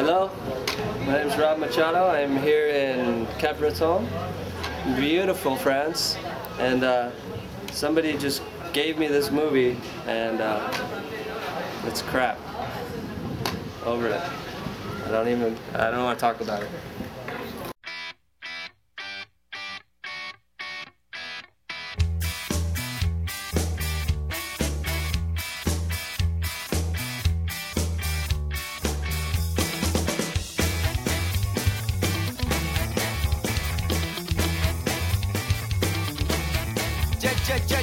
Hello, my name is Rob Machado. I'm here in Capbreton, beautiful France, and uh, somebody just gave me this movie, and uh, it's crap. Over it. I don't even. I don't want to talk about it.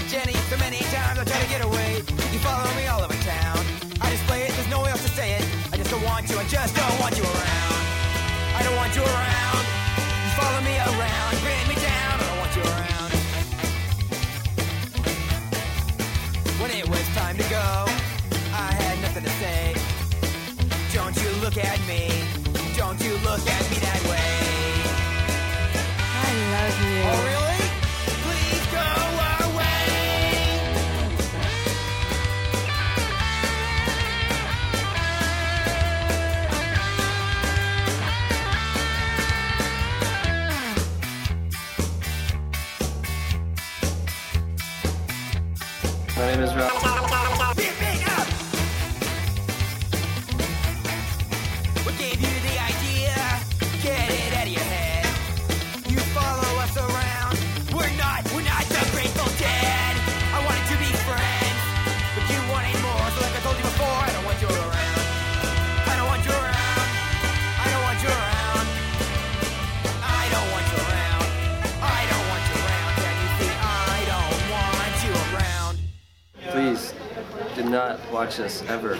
Jenny, so many times I try to get away. You follow me all over town. I display it, there's nowhere else to say it. I just don't want you, I just don't want you around. I don't want you around. You follow me around, bring me down. I don't want you around. When it was time to go, I had nothing to say. Don't you look at me. Don't you look at me My name is Rob. Gave you not watch this ever.